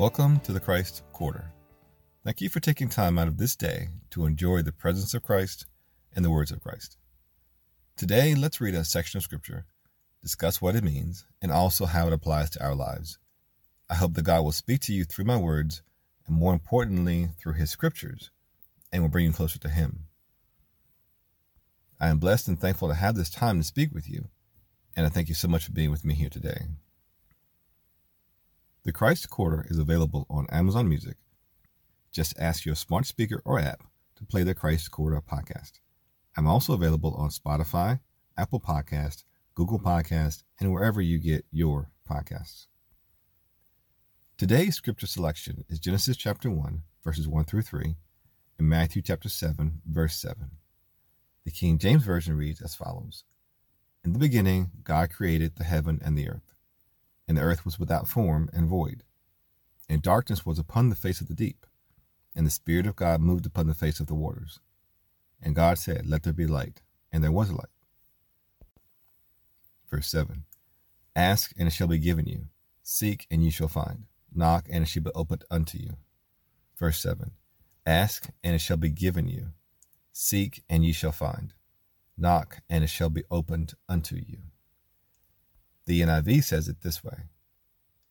Welcome to the Christ Quarter. Thank you for taking time out of this day to enjoy the presence of Christ and the words of Christ. Today, let's read a section of Scripture, discuss what it means, and also how it applies to our lives. I hope that God will speak to you through my words, and more importantly, through His Scriptures, and will bring you closer to Him. I am blessed and thankful to have this time to speak with you, and I thank you so much for being with me here today. The Christ Quarter is available on Amazon Music. Just ask your smart speaker or app to play the Christ Quarter podcast. I'm also available on Spotify, Apple Podcast, Google Podcast, and wherever you get your podcasts. Today's scripture selection is Genesis chapter 1, verses 1 through 3, and Matthew chapter 7, verse 7. The King James Version reads as follows In the beginning, God created the heaven and the earth and the earth was without form and void. And darkness was upon the face of the deep, and the Spirit of God moved upon the face of the waters. And God said, Let there be light, and there was light. Verse 7 Ask, and it shall be given you. Seek, and ye shall find. Knock, and it shall be opened unto you. Verse 7 Ask, and it shall be given you. Seek, and ye shall find. Knock, and it shall be opened unto you. The NIV says it this way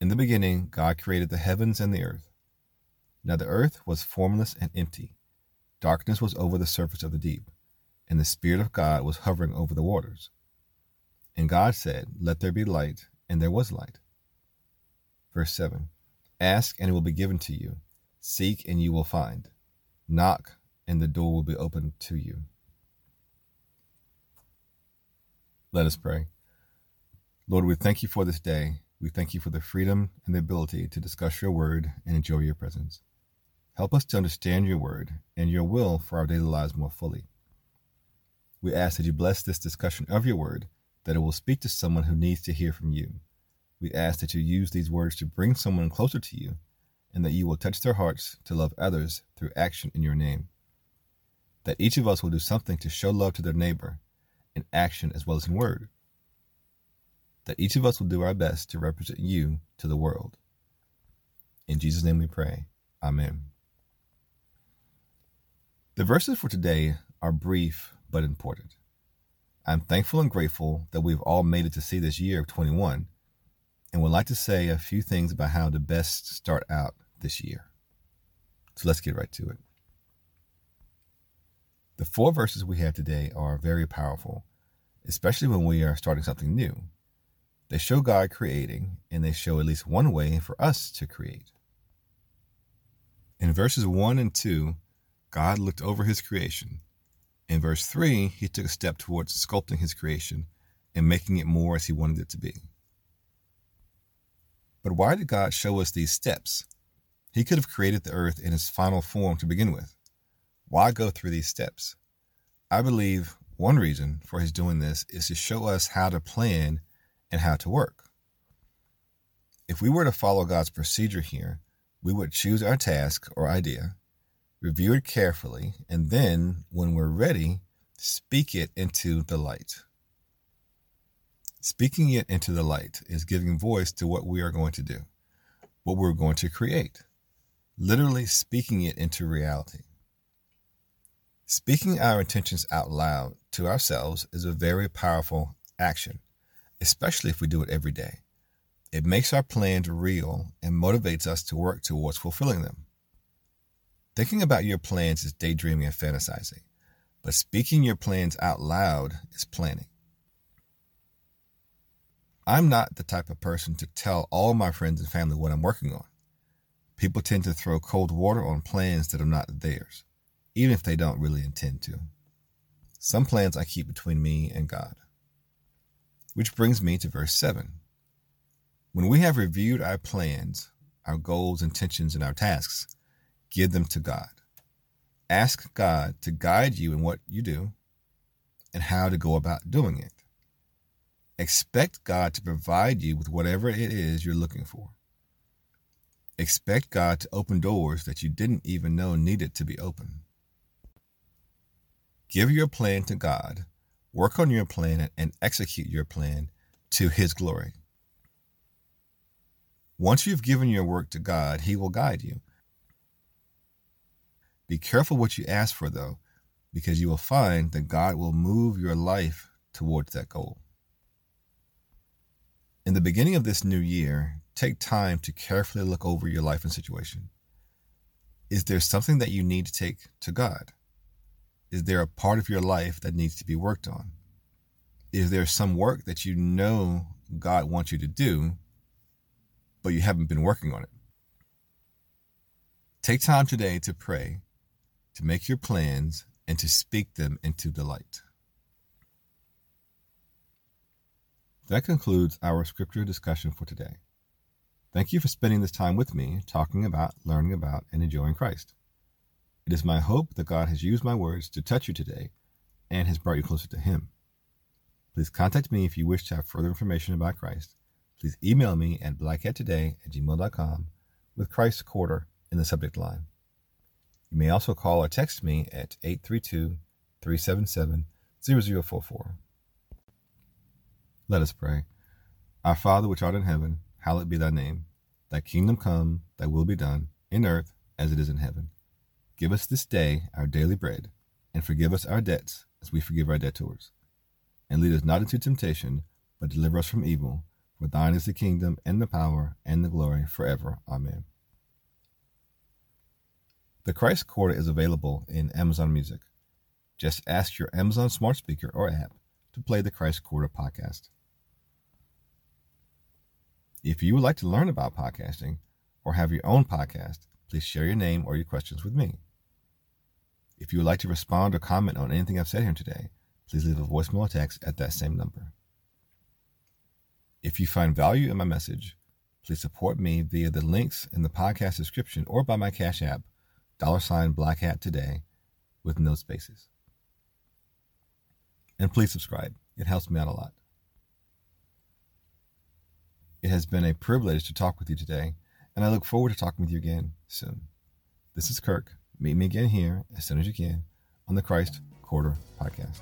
In the beginning, God created the heavens and the earth. Now the earth was formless and empty. Darkness was over the surface of the deep, and the Spirit of God was hovering over the waters. And God said, Let there be light, and there was light. Verse 7 Ask, and it will be given to you. Seek, and you will find. Knock, and the door will be opened to you. Let us pray. Lord, we thank you for this day. We thank you for the freedom and the ability to discuss your word and enjoy your presence. Help us to understand your word and your will for our daily lives more fully. We ask that you bless this discussion of your word, that it will speak to someone who needs to hear from you. We ask that you use these words to bring someone closer to you, and that you will touch their hearts to love others through action in your name. That each of us will do something to show love to their neighbor in action as well as in word that each of us will do our best to represent you to the world. In Jesus' name we pray. Amen. The verses for today are brief but important. I'm thankful and grateful that we've all made it to see this year of 21 and would like to say a few things about how to best start out this year. So let's get right to it. The four verses we have today are very powerful, especially when we are starting something new. They show God creating, and they show at least one way for us to create. In verses 1 and 2, God looked over his creation. In verse 3, he took a step towards sculpting his creation and making it more as he wanted it to be. But why did God show us these steps? He could have created the earth in its final form to begin with. Why go through these steps? I believe one reason for his doing this is to show us how to plan and how to work. If we were to follow God's procedure here, we would choose our task or idea, review it carefully, and then, when we're ready, speak it into the light. Speaking it into the light is giving voice to what we are going to do, what we're going to create, literally speaking it into reality. Speaking our intentions out loud to ourselves is a very powerful action especially if we do it every day. It makes our plans real and motivates us to work towards fulfilling them. Thinking about your plans is daydreaming and fantasizing, but speaking your plans out loud is planning. I'm not the type of person to tell all my friends and family what I'm working on. People tend to throw cold water on plans that are not theirs, even if they don't really intend to. Some plans I keep between me and God. Which brings me to verse 7. When we have reviewed our plans, our goals, intentions, and our tasks, give them to God. Ask God to guide you in what you do and how to go about doing it. Expect God to provide you with whatever it is you're looking for. Expect God to open doors that you didn't even know needed to be open. Give your plan to God Work on your plan and execute your plan to His glory. Once you've given your work to God, He will guide you. Be careful what you ask for, though, because you will find that God will move your life towards that goal. In the beginning of this new year, take time to carefully look over your life and situation. Is there something that you need to take to God? Is there a part of your life that needs to be worked on? Is there some work that you know God wants you to do, but you haven't been working on it? Take time today to pray, to make your plans, and to speak them into the light. That concludes our scripture discussion for today. Thank you for spending this time with me, talking about, learning about, and enjoying Christ. It is my hope that God has used my words to touch you today and has brought you closer to Him. Please contact me if you wish to have further information about Christ. Please email me at blackhattoday at gmail.com with Christ Quarter in the subject line. You may also call or text me at 832 377 0044. Let us pray. Our Father which art in heaven, hallowed be thy name. Thy kingdom come, thy will be done, in earth as it is in heaven. Give us this day our daily bread, and forgive us our debts as we forgive our debtors. And lead us not into temptation, but deliver us from evil. For thine is the kingdom, and the power, and the glory, forever. Amen. The Christ Quarter is available in Amazon Music. Just ask your Amazon smart speaker or app to play the Christ Quarter podcast. If you would like to learn about podcasting or have your own podcast, please share your name or your questions with me. If you would like to respond or comment on anything I've said here today, please leave a voicemail or text at that same number. If you find value in my message, please support me via the links in the podcast description or by my Cash App, dollar sign Black Hat Today, with no spaces. And please subscribe. It helps me out a lot. It has been a privilege to talk with you today, and I look forward to talking with you again soon. This is Kirk. Meet me again here as soon as you can on the Christ Quarter Podcast.